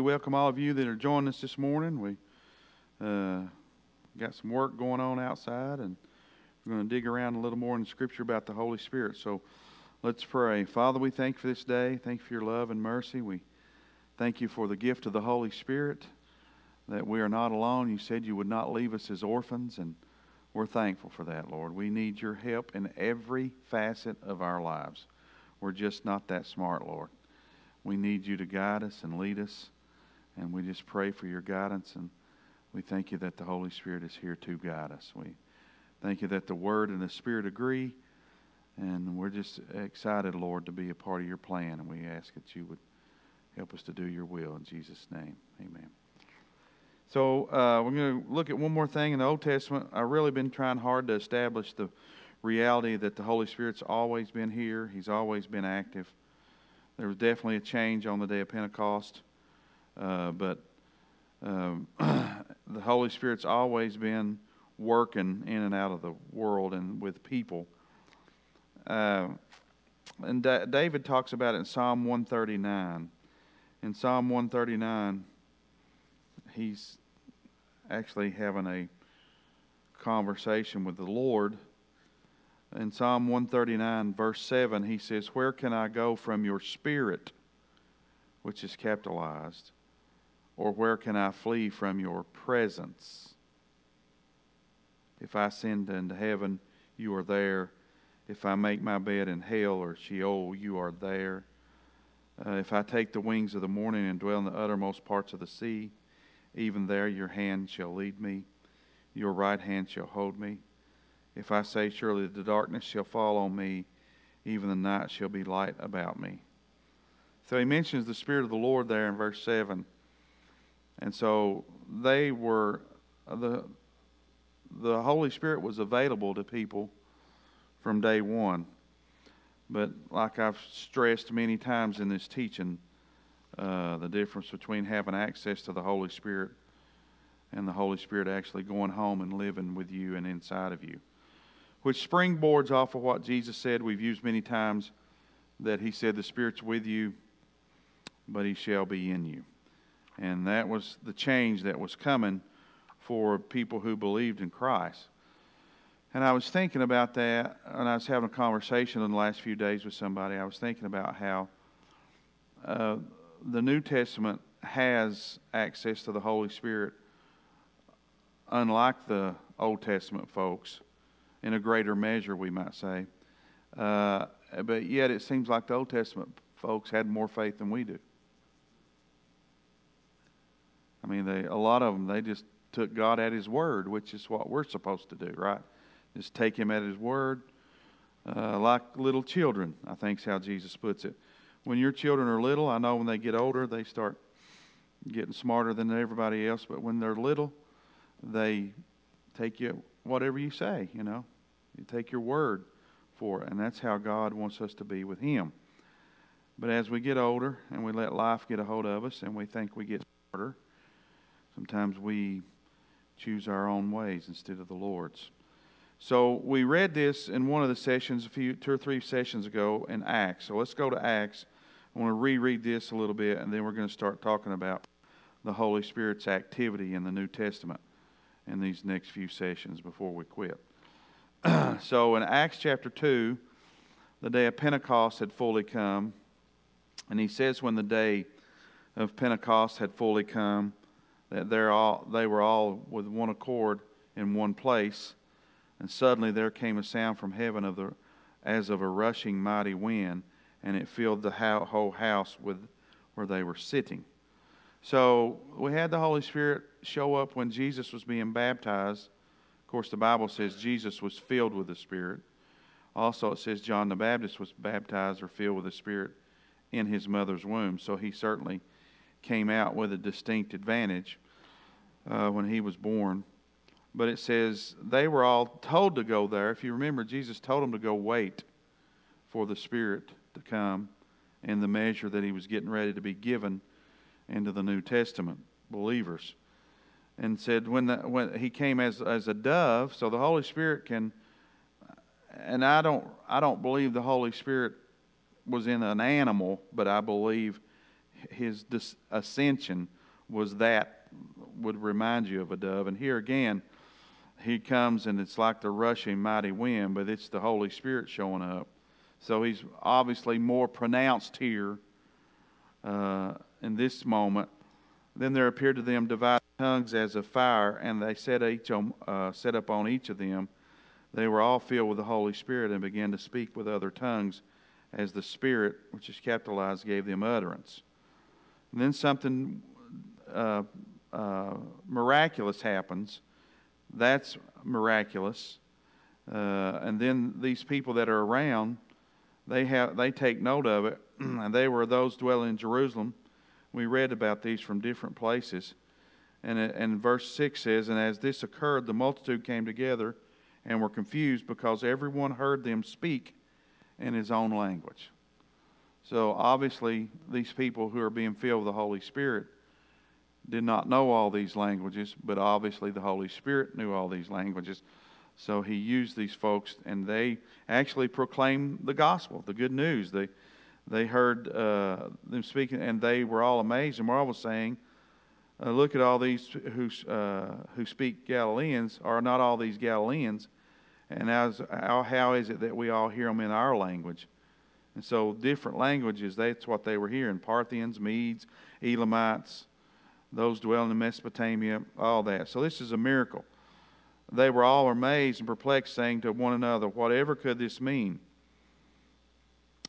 we welcome all of you that are joining us this morning. We uh, got some work going on outside, and we're going to dig around a little more in Scripture about the Holy Spirit. So let's pray. Father, we thank you for this day. Thank you for your love and mercy. We thank you for the gift of the Holy Spirit, that we are not alone. You said you would not leave us as orphans, and we're thankful for that, Lord. We need your help in every facet of our lives. We're just not that smart, Lord. We need you to guide us and lead us. And we just pray for your guidance. And we thank you that the Holy Spirit is here to guide us. We thank you that the Word and the Spirit agree. And we're just excited, Lord, to be a part of your plan. And we ask that you would help us to do your will. In Jesus' name, amen. So uh, we're going to look at one more thing in the Old Testament. I've really been trying hard to establish the reality that the Holy Spirit's always been here, He's always been active. There was definitely a change on the day of Pentecost, uh, but um, the Holy Spirit's always been working in and out of the world and with people. Uh, and da- David talks about it in Psalm 139. In Psalm 139, he's actually having a conversation with the Lord in Psalm 139, verse 7, he says, Where can I go from your spirit, which is capitalized? Or where can I flee from your presence? If I ascend into heaven, you are there. If I make my bed in hell or Sheol, you are there. Uh, if I take the wings of the morning and dwell in the uttermost parts of the sea, even there your hand shall lead me, your right hand shall hold me. If I say, Surely the darkness shall fall on me, even the night shall be light about me. So he mentions the Spirit of the Lord there in verse 7. And so they were, the, the Holy Spirit was available to people from day one. But like I've stressed many times in this teaching, uh, the difference between having access to the Holy Spirit and the Holy Spirit actually going home and living with you and inside of you which springboards off of what Jesus said. We've used many times that He said, The Spirit's with you, but He shall be in you. And that was the change that was coming for people who believed in Christ. And I was thinking about that, and I was having a conversation in the last few days with somebody. I was thinking about how uh, the New Testament has access to the Holy Spirit, unlike the Old Testament folks in a greater measure, we might say. Uh, but yet, it seems like the Old Testament folks had more faith than we do. I mean, they, a lot of them, they just took God at His word, which is what we're supposed to do, right? Just take Him at His word. Uh, like little children, I think is how Jesus puts it. When your children are little, I know when they get older, they start getting smarter than everybody else, but when they're little, they take you whatever you say, you know. You take your word for it, and that's how God wants us to be with Him. But as we get older and we let life get a hold of us and we think we get smarter, sometimes we choose our own ways instead of the Lord's. So we read this in one of the sessions a few two or three sessions ago in Acts. So let's go to Acts. I want to reread this a little bit and then we're going to start talking about the Holy Spirit's activity in the New Testament in these next few sessions before we quit. so in Acts chapter 2, the day of Pentecost had fully come. And he says, when the day of Pentecost had fully come, that they're all, they were all with one accord in one place. And suddenly there came a sound from heaven of the, as of a rushing mighty wind, and it filled the whole house with where they were sitting. So we had the Holy Spirit show up when Jesus was being baptized. Of course, the Bible says Jesus was filled with the Spirit. Also, it says John the Baptist was baptized or filled with the Spirit in his mother's womb. So he certainly came out with a distinct advantage uh, when he was born. But it says they were all told to go there. If you remember, Jesus told them to go wait for the Spirit to come in the measure that he was getting ready to be given into the New Testament believers. And said when, the, when he came as, as a dove, so the Holy Spirit can, and I don't, I don't believe the Holy Spirit was in an animal, but I believe his ascension was that would remind you of a dove. And here again, he comes and it's like the rushing mighty wind, but it's the Holy Spirit showing up. So he's obviously more pronounced here uh, in this moment. Then there appeared to them divided tongues as of fire, and they set, each on, uh, set up on each of them. They were all filled with the Holy Spirit and began to speak with other tongues as the Spirit, which is capitalized, gave them utterance. And then something uh, uh, miraculous happens. That's miraculous. Uh, and then these people that are around, they have they take note of it, and they were those dwelling in Jerusalem. We read about these from different places, and and verse six says, and as this occurred, the multitude came together, and were confused because everyone heard them speak in his own language. So obviously, these people who are being filled with the Holy Spirit did not know all these languages, but obviously the Holy Spirit knew all these languages. So he used these folks, and they actually proclaimed the gospel, the good news. They, they heard uh, them speaking, and they were all amazed. And Marl was saying, uh, Look at all these who, uh, who speak Galileans. Are not all these Galileans? And as, how, how is it that we all hear them in our language? And so, different languages, that's what they were hearing Parthians, Medes, Elamites, those dwelling in Mesopotamia, all that. So this is a miracle. They were all amazed and perplexed, saying to one another, Whatever could this mean?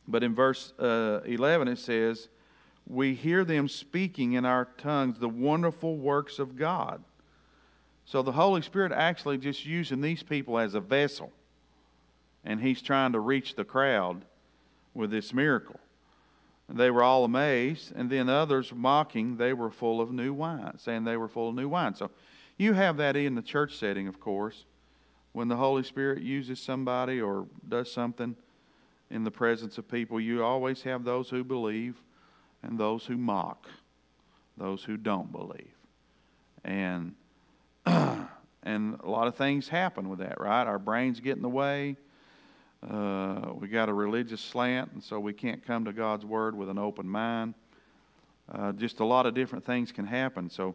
But in verse uh, 11 it says, We hear them speaking in our tongues the wonderful works of God. So the Holy Spirit actually just using these people as a vessel. And He's trying to reach the crowd with this miracle. They were all amazed, and then others mocking, they were full of new wine, saying they were full of new wine. So you have that in the church setting, of course. When the Holy Spirit uses somebody or does something in the presence of people, you always have those who believe and those who mock, those who don't believe. And and a lot of things happen with that, right? Our brains get in the way uh, we got a religious slant, and so we can't come to God's Word with an open mind. Uh, just a lot of different things can happen. So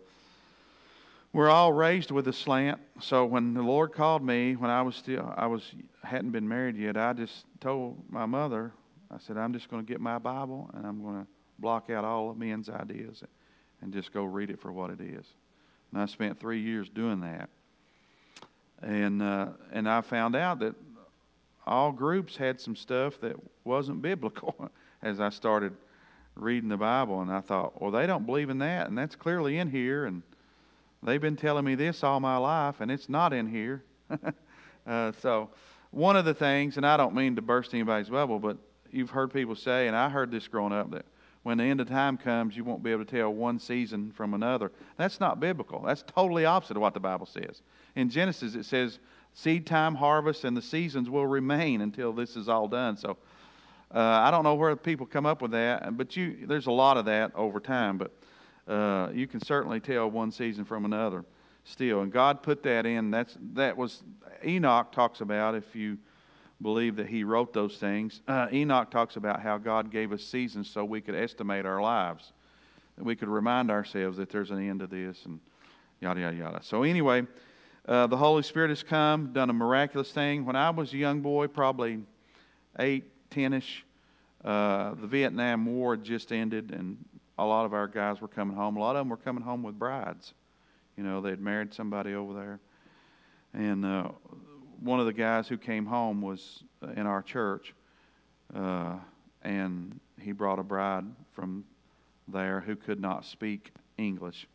we're all raised with a slant. So when the Lord called me, when I was still, I was hadn't been married yet, I just told my mother, I said, I'm just going to get my Bible and I'm going to block out all of men's ideas and just go read it for what it is. And I spent three years doing that. And uh, and I found out that all groups had some stuff that wasn't biblical as I started reading the Bible. And I thought, well, they don't believe in that. And that's clearly in here. And they've been telling me this all my life, and it's not in here. uh, so, one of the things, and I don't mean to burst anybody's bubble, but you've heard people say, and I heard this growing up, that when the end of time comes, you won't be able to tell one season from another. That's not biblical. That's totally opposite of what the Bible says. In Genesis, it says seed time, harvest, and the seasons will remain until this is all done. So uh, I don't know where people come up with that, but you there's a lot of that over time. But uh, you can certainly tell one season from another still. And God put that in. That's that was Enoch talks about if you believe that he wrote those things. Uh, Enoch talks about how God gave us seasons so we could estimate our lives, that we could remind ourselves that there's an end to this, and yada yada yada. So anyway. Uh, the Holy Spirit has come, done a miraculous thing. When I was a young boy, probably eight, ten-ish, uh, the Vietnam War had just ended, and a lot of our guys were coming home. A lot of them were coming home with brides. You know, they'd married somebody over there. And uh, one of the guys who came home was in our church, uh, and he brought a bride from there who could not speak English,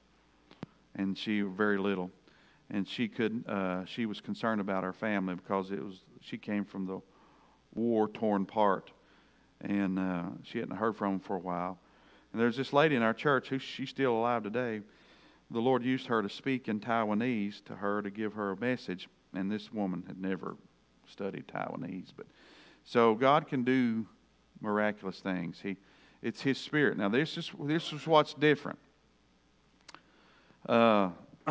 and she very little and she could uh, she was concerned about her family because it was she came from the war torn part, and uh, she hadn't heard from him for a while. And there's this lady in our church who she's still alive today. The Lord used her to speak in Taiwanese to her to give her a message, and this woman had never studied Taiwanese, but so God can do miraculous things. He it's His Spirit. Now this is this is what's different. Uh,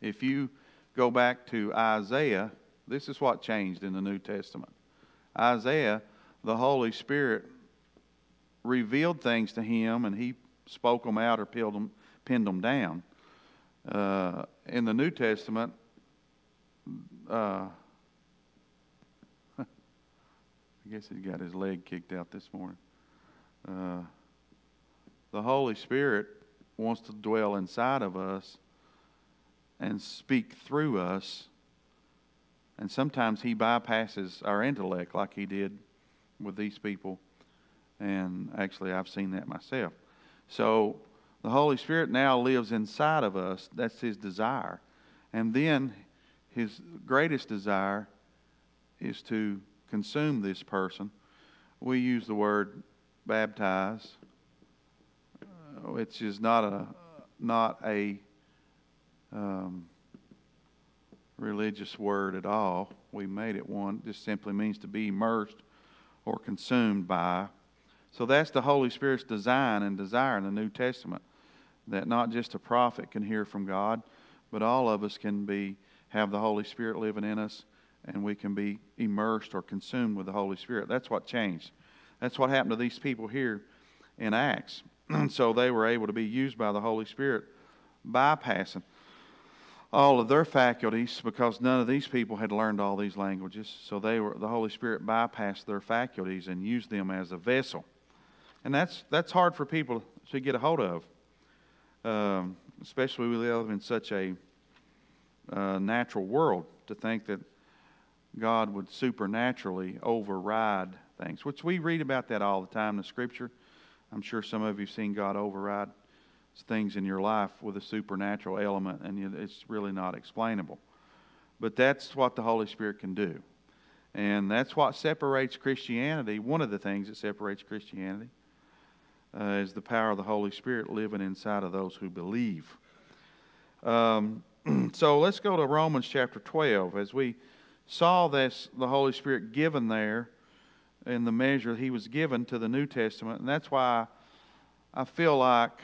If you go back to Isaiah, this is what changed in the New Testament. Isaiah, the Holy Spirit revealed things to him and he spoke them out or pinned them, pinned them down. Uh, in the New Testament, uh, I guess he got his leg kicked out this morning. Uh, the Holy Spirit wants to dwell inside of us and speak through us. And sometimes he bypasses our intellect, like he did with these people. And actually, I've seen that myself. So the Holy Spirit now lives inside of us. That's his desire. And then his greatest desire is to consume this person. We use the word baptize, uh, which is not a not a um, religious word at all. We made it one. This simply means to be immersed or consumed by. So that's the Holy Spirit's design and desire in the New Testament that not just a prophet can hear from God, but all of us can be have the Holy Spirit living in us and we can be immersed or consumed with the Holy Spirit. That's what changed. That's what happened to these people here in Acts. so they were able to be used by the Holy Spirit, bypassing all of their faculties because none of these people had learned all these languages. So they were the Holy Spirit bypassed their faculties and used them as a vessel. And that's that's hard for people to get a hold of. Um, especially we live in such a uh, natural world to think that God would supernaturally override things, which we read about that all the time in the Scripture. I'm sure some of you have seen God override things in your life with a supernatural element, and it's really not explainable. But that's what the Holy Spirit can do. And that's what separates Christianity. One of the things that separates Christianity uh, is the power of the Holy Spirit living inside of those who believe. Um, so let's go to Romans chapter 12. As we saw this, the Holy Spirit given there in the measure he was given to the New Testament. And that's why I feel like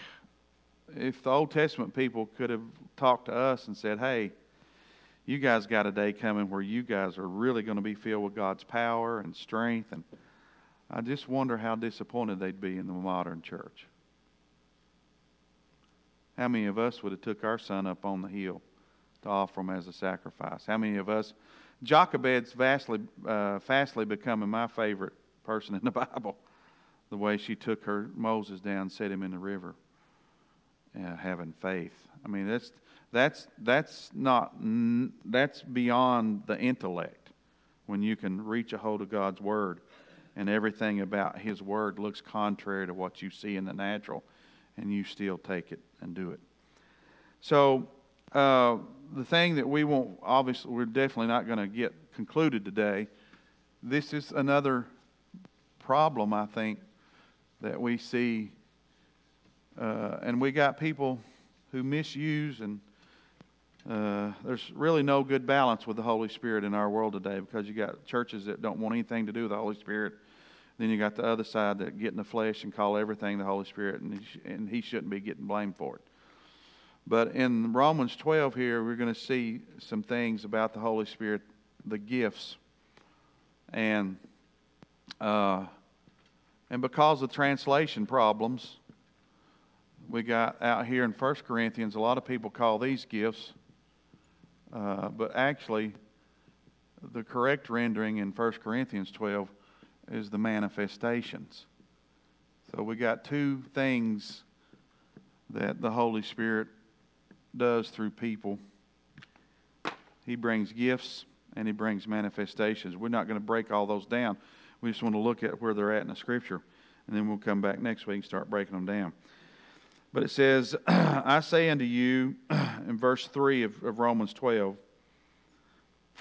if the Old Testament people could have talked to us and said, hey, you guys got a day coming where you guys are really going to be filled with God's power and strength. And I just wonder how disappointed they'd be in the modern church. How many of us would have took our son up on the hill to offer him as a sacrifice? How many of us Jochebed's vastly, uh, fastly becoming my favorite person in the Bible. The way she took her Moses down, set him in the river, having faith. I mean, that's that's that's not that's beyond the intellect. When you can reach a hold of God's word, and everything about His word looks contrary to what you see in the natural, and you still take it and do it. So. Uh, the thing that we won't, obviously, we're definitely not going to get concluded today. This is another problem, I think, that we see. Uh, and we got people who misuse, and uh, there's really no good balance with the Holy Spirit in our world today because you got churches that don't want anything to do with the Holy Spirit. Then you got the other side that get in the flesh and call everything the Holy Spirit, and he, and he shouldn't be getting blamed for it. But in Romans 12 here, we're going to see some things about the Holy Spirit, the gifts. And, uh, and because of translation problems, we got out here in 1 Corinthians, a lot of people call these gifts, uh, but actually, the correct rendering in 1 Corinthians 12 is the manifestations. So we got two things that the Holy Spirit does through people. He brings gifts and he brings manifestations. We're not going to break all those down. We just want to look at where they're at in the scripture. And then we'll come back next week and start breaking them down. But it says, I say unto you, in verse 3 of, of Romans 12,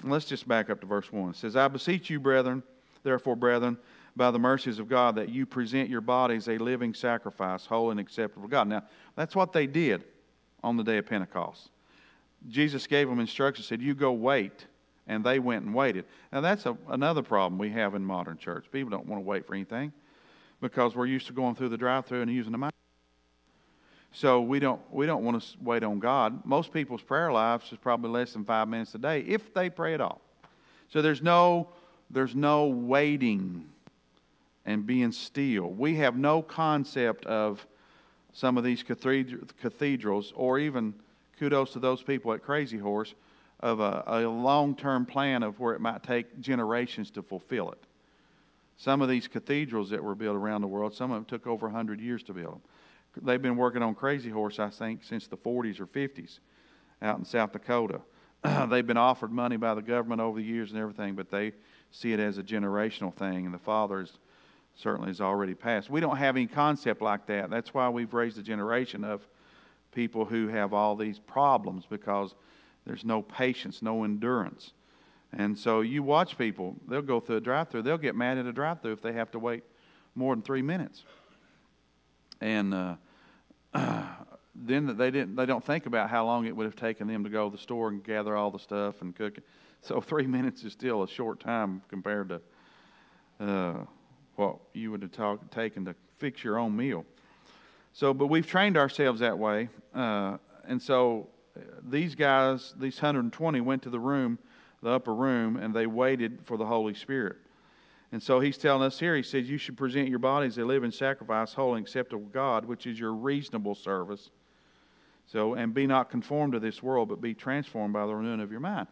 let's just back up to verse 1. It says, I beseech you, brethren, therefore, brethren, by the mercies of God, that you present your bodies a living sacrifice, holy and acceptable to God. Now, that's what they did on the day of Pentecost. Jesus gave them instructions, said, You go wait. And they went and waited. Now, that's a, another problem we have in modern church. People don't want to wait for anything because we're used to going through the drive through and using the mic. So we don't, we don't want to wait on God. Most people's prayer lives is probably less than five minutes a day if they pray at all. So there's no, there's no waiting and being still. We have no concept of some of these cathedrals, or even kudos to those people at Crazy Horse, of a, a long term plan of where it might take generations to fulfill it. Some of these cathedrals that were built around the world, some of them took over 100 years to build them. They've been working on Crazy Horse, I think, since the 40s or 50s out in South Dakota. They've been offered money by the government over the years and everything, but they see it as a generational thing, and the Father is, certainly has already passed. We don't have any concept like that. That's why we've raised a generation of people who have all these problems because there's no patience, no endurance. And so you watch people, they'll go through a drive through, they'll get mad at a drive through if they have to wait more than three minutes. And uh, then they didn't they don't think about how long it would have taken them to go to the store and gather all the stuff and cook it. So three minutes is still a short time compared to uh, what you would have talk, taken to fix your own meal. So, but we've trained ourselves that way, uh, and so uh, these guys, these 120, went to the room, the upper room, and they waited for the Holy Spirit. And so he's telling us here, he says, You should present your bodies a living sacrifice, holy acceptable God, which is your reasonable service. So, and be not conformed to this world, but be transformed by the renewing of your mind.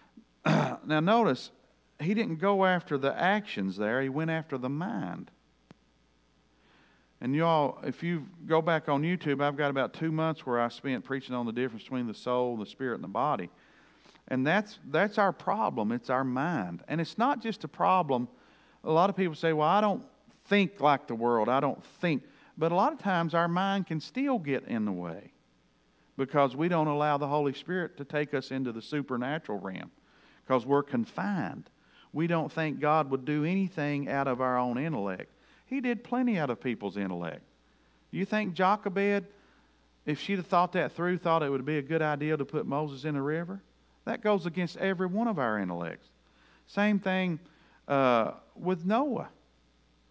now, notice, he didn't go after the actions there, he went after the mind. And y'all, if you go back on YouTube, I've got about two months where I spent preaching on the difference between the soul, the spirit, and the body. And that's, that's our problem. It's our mind. And it's not just a problem. A lot of people say, well, I don't think like the world. I don't think. But a lot of times our mind can still get in the way because we don't allow the Holy Spirit to take us into the supernatural realm because we're confined. We don't think God would do anything out of our own intellect. He did plenty out of people's intellect. You think Jochebed, if she'd have thought that through, thought it would be a good idea to put Moses in a river? That goes against every one of our intellects. Same thing uh, with Noah.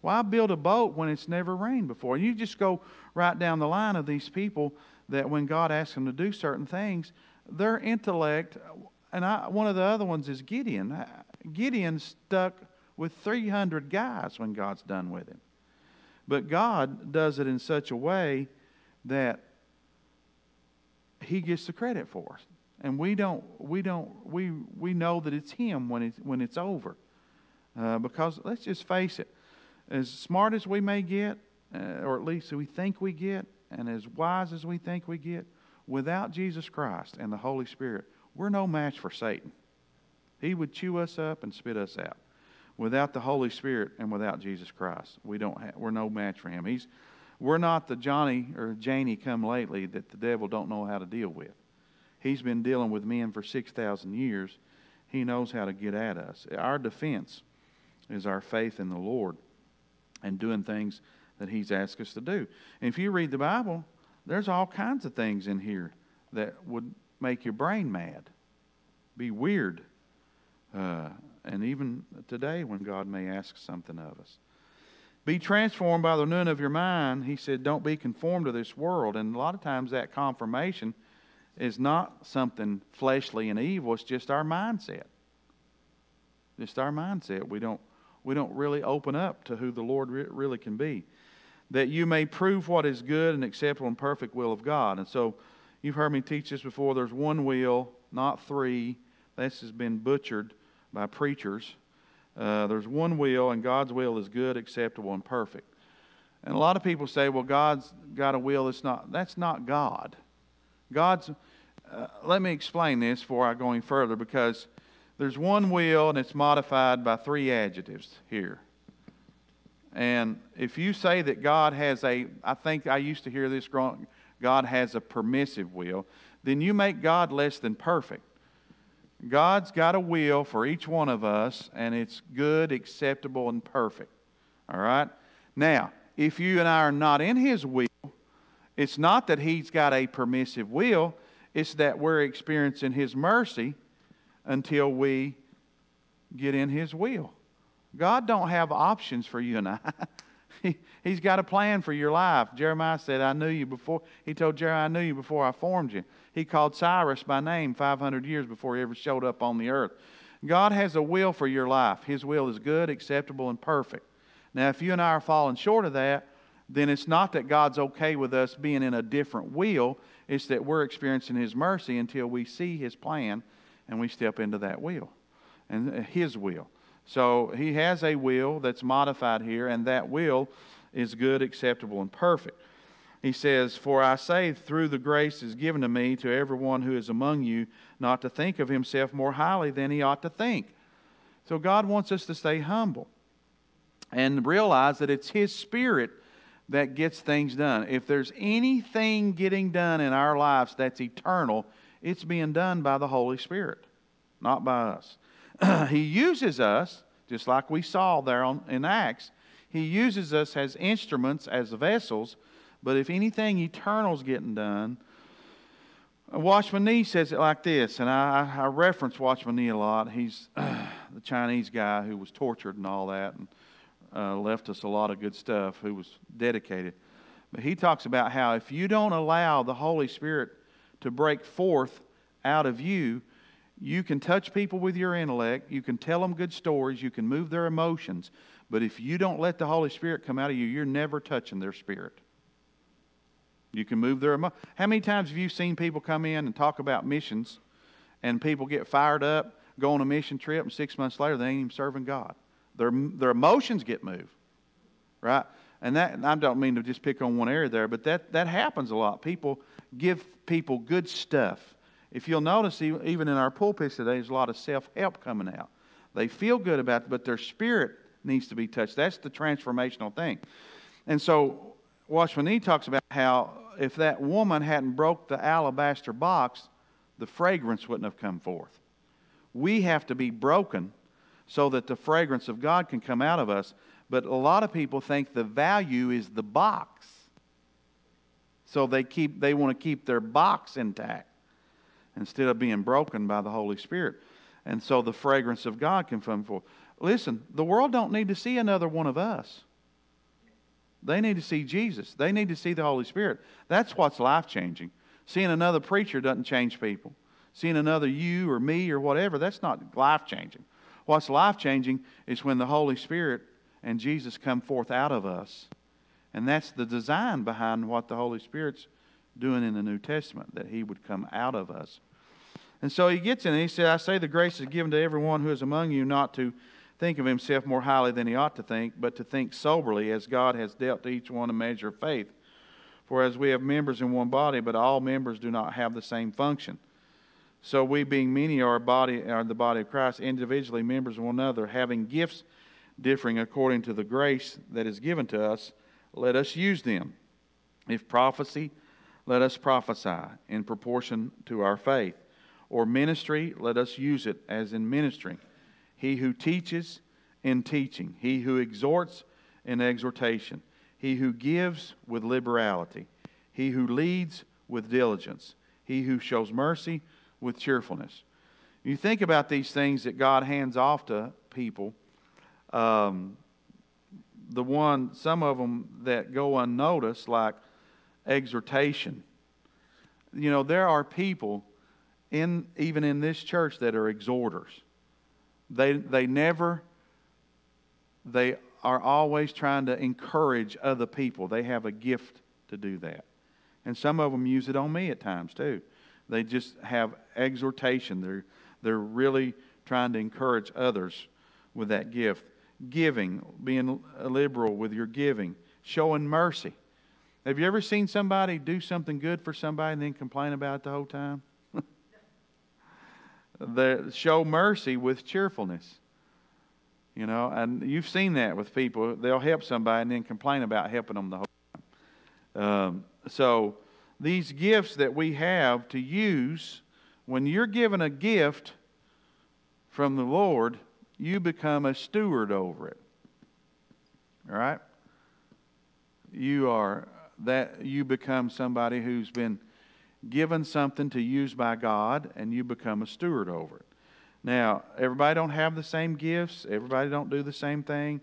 Why build a boat when it's never rained before? And You just go right down the line of these people that when God asks them to do certain things, their intellect, and I, one of the other ones is Gideon. Gideon stuck with 300 guys when God's done with him. But God does it in such a way that he gets the credit for it. And we don't, we don't, we, we know that it's him when it's, when it's over. Uh, because let's just face it, as smart as we may get, uh, or at least we think we get, and as wise as we think we get, without Jesus Christ and the Holy Spirit, we're no match for Satan. He would chew us up and spit us out. Without the Holy Spirit and without Jesus Christ, we don't we're no match for him. He's, we're not the Johnny or Janie come lately that the devil don't know how to deal with. He's been dealing with men for 6,000 years. He knows how to get at us. Our defense is our faith in the Lord and doing things that He's asked us to do. And if you read the Bible, there's all kinds of things in here that would make your brain mad, be weird. Uh, and even today, when God may ask something of us. Be transformed by the renewing of your mind. He said, Don't be conformed to this world. And a lot of times, that confirmation is not something fleshly and evil, it's just our mindset. Just our mindset. We don't, we don't really open up to who the Lord re- really can be that you may prove what is good and acceptable and perfect will of God. And so you've heard me teach this before. There's one will, not three. This has been butchered by preachers. Uh, there's one will, and God's will is good, acceptable, and perfect. And a lot of people say, well, God's got a will that's not, that's not God. God's, uh, let me explain this before I go any further because there's one will and it's modified by three adjectives here. And if you say that God has a, I think I used to hear this God has a permissive will, then you make God less than perfect. God's got a will for each one of us, and it's good, acceptable, and perfect. All right? Now, if you and I are not in His will, it's not that He's got a permissive will, it's that we're experiencing His mercy until we get in His will. God don't have options for you and I. he, he's got a plan for your life. Jeremiah said, I knew you before. He told Jeremiah, I knew you before I formed you. He called Cyrus by name 500 years before he ever showed up on the earth. God has a will for your life. His will is good, acceptable, and perfect. Now, if you and I are falling short of that, then it's not that God's okay with us being in a different will. It's that we're experiencing His mercy until we see His plan and we step into that will and uh, His will. So He has a will that's modified here, and that will is good, acceptable, and perfect. He says, For I say, through the grace is given to me to everyone who is among you, not to think of himself more highly than he ought to think. So God wants us to stay humble and realize that it's His Spirit that gets things done. If there's anything getting done in our lives that's eternal, it's being done by the Holy Spirit, not by us. he uses us, just like we saw there on, in Acts, He uses us as instruments, as vessels. But if anything eternal's getting done, Watchman Nee says it like this, and I, I reference Watchman Nee a lot. He's the Chinese guy who was tortured and all that. And uh, left us a lot of good stuff, who was dedicated. But he talks about how if you don't allow the Holy Spirit to break forth out of you, you can touch people with your intellect, you can tell them good stories, you can move their emotions, but if you don't let the Holy Spirit come out of you, you're never touching their spirit. You can move their emotions. How many times have you seen people come in and talk about missions and people get fired up, go on a mission trip, and six months later they ain't even serving God? Their, their emotions get moved, right? And that I don't mean to just pick on one area there, but that, that happens a lot. People give people good stuff. If you'll notice, even in our pulpits today, there's a lot of self help coming out. They feel good about it, but their spirit needs to be touched. That's the transformational thing. And so, Watchman Nee talks about how if that woman hadn't broke the alabaster box, the fragrance wouldn't have come forth. We have to be broken so that the fragrance of God can come out of us. But a lot of people think the value is the box. So they keep they want to keep their box intact instead of being broken by the Holy Spirit. And so the fragrance of God can come forth. Listen, the world don't need to see another one of us. They need to see Jesus. They need to see the Holy Spirit. That's what's life changing. Seeing another preacher doesn't change people. Seeing another you or me or whatever, that's not life changing. What's life changing is when the Holy Spirit and Jesus come forth out of us. And that's the design behind what the Holy Spirit's doing in the New Testament, that He would come out of us. And so he gets in and he said, I say the grace is given to everyone who is among you not to think of himself more highly than he ought to think, but to think soberly as God has dealt to each one a measure of faith. For as we have members in one body, but all members do not have the same function. So we, being many, are body are the body of Christ, individually members of one another, having gifts differing according to the grace that is given to us. Let us use them. If prophecy, let us prophesy in proportion to our faith. Or ministry, let us use it as in ministering. He who teaches in teaching, he who exhorts in exhortation, he who gives with liberality, he who leads with diligence, he who shows mercy with cheerfulness. You think about these things that God hands off to people. Um, the one, some of them that go unnoticed, like exhortation. You know, there are people in even in this church that are exhorters. They they never they are always trying to encourage other people. They have a gift to do that. And some of them use it on me at times too. They just have exhortation. They're, they're really trying to encourage others with that gift. Giving, being liberal with your giving, showing mercy. Have you ever seen somebody do something good for somebody and then complain about it the whole time? the, show mercy with cheerfulness. You know, and you've seen that with people. They'll help somebody and then complain about helping them the whole time. Um, so, these gifts that we have to use, when you're given a gift from the Lord, you become a steward over it. All right? You are that you become somebody who's been given something to use by God and you become a steward over it. Now, everybody don't have the same gifts. Everybody don't do the same thing.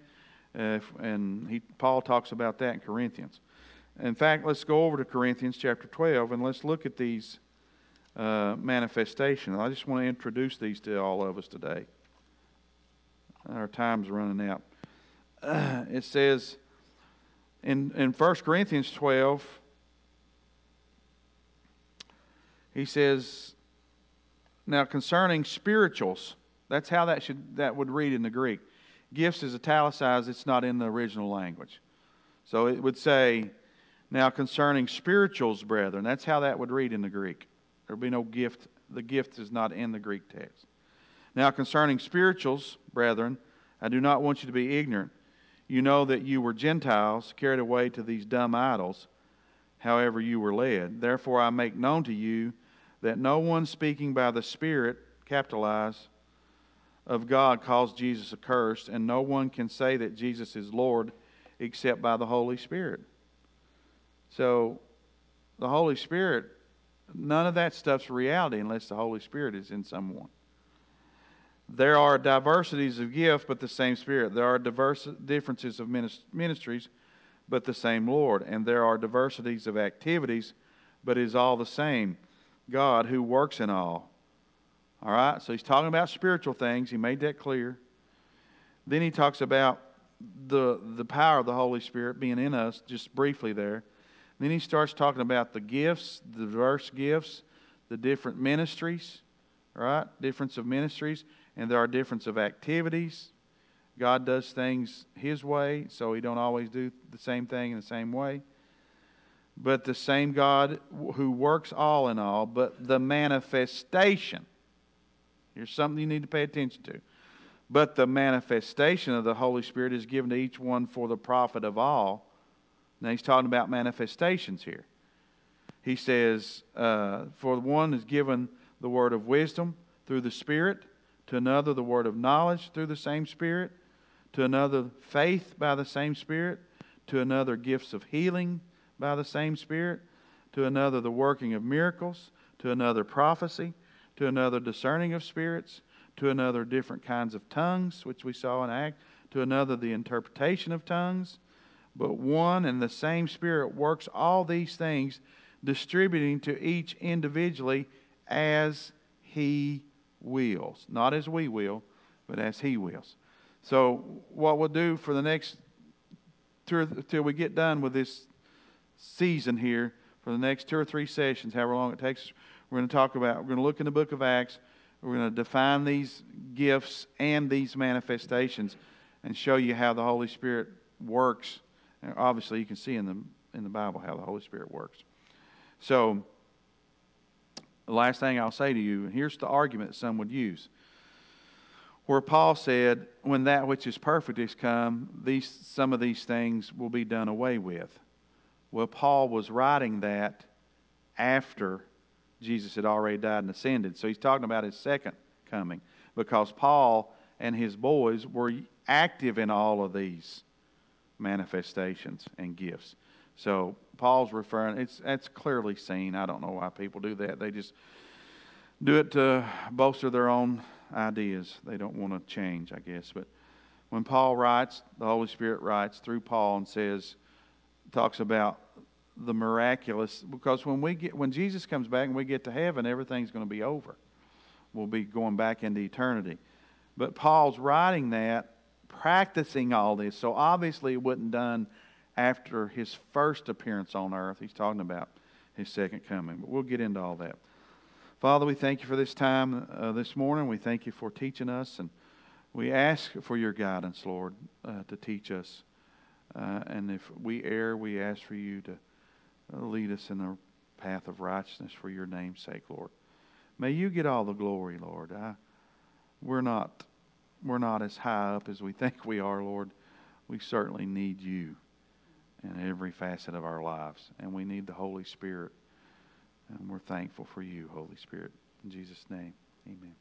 Uh, and he, Paul talks about that in Corinthians. In fact, let's go over to Corinthians chapter 12 and let's look at these uh, manifestations. I just want to introduce these to all of us today. Our time's running out. uh, it says in, in 1 Corinthians 12, he says, Now concerning spirituals, that's how that, should, that would read in the Greek. Gifts is italicized, it's not in the original language. So it would say, Now concerning spirituals, brethren, that's how that would read in the Greek. There would be no gift. The gift is not in the Greek text. Now concerning spirituals, brethren, I do not want you to be ignorant. You know that you were Gentiles, carried away to these dumb idols, however you were led. Therefore, I make known to you that no one speaking by the Spirit, capitalize, of God calls Jesus accursed, and no one can say that Jesus is Lord except by the Holy Spirit. So, the Holy Spirit, none of that stuff's reality unless the Holy Spirit is in someone. There are diversities of gift, but the same Spirit. There are diverse differences of ministries, but the same Lord. And there are diversities of activities, but it is all the same God who works in all. All right? So he's talking about spiritual things. He made that clear. Then he talks about the, the power of the Holy Spirit being in us, just briefly there. Then he starts talking about the gifts, the diverse gifts, the different ministries, right? Difference of ministries and there are difference of activities. God does things His way, so He don't always do the same thing in the same way. But the same God who works all in all, but the manifestation. Here's something you need to pay attention to. But the manifestation of the Holy Spirit is given to each one for the profit of all. Now he's talking about manifestations here. He says, uh, For the one is given the word of wisdom through the Spirit to another the word of knowledge through the same Spirit, to another faith by the same Spirit, to another gifts of healing by the same Spirit, to another the working of miracles, to another prophecy, to another discerning of spirits, to another different kinds of tongues, which we saw in Act, to another the interpretation of tongues. But one and the same Spirit works all these things, distributing to each individually as He wills. Not as we will, but as He wills. So, what we'll do for the next, till we get done with this season here, for the next two or three sessions, however long it takes, we're going to talk about, we're going to look in the book of Acts, we're going to define these gifts and these manifestations and show you how the Holy Spirit works. And obviously, you can see in the, in the Bible how the Holy Spirit works. So, the last thing I'll say to you, and here's the argument some would use. Where Paul said, When that which is perfect is come, these, some of these things will be done away with. Well, Paul was writing that after Jesus had already died and ascended. So he's talking about his second coming because Paul and his boys were active in all of these manifestations and gifts. So Paul's referring, it's, that's clearly seen. I don't know why people do that. They just do it to bolster their own ideas. They don't want to change, I guess. But when Paul writes, the Holy Spirit writes through Paul and says, talks about the miraculous, because when we get when Jesus comes back and we get to heaven, everything's going to be over. We'll be going back into eternity. But Paul's writing that, practicing all this. So obviously it wasn't done after his first appearance on earth. He's talking about his second coming. But we'll get into all that. Father, we thank you for this time uh, this morning. We thank you for teaching us, and we ask for your guidance, Lord, uh, to teach us. Uh, and if we err, we ask for you to uh, lead us in the path of righteousness for your name's sake, Lord. May you get all the glory, Lord. I, we're not we're not as high up as we think we are, Lord. We certainly need you in every facet of our lives. And we need the Holy Spirit. And we're thankful for you, Holy Spirit. In Jesus' name, amen.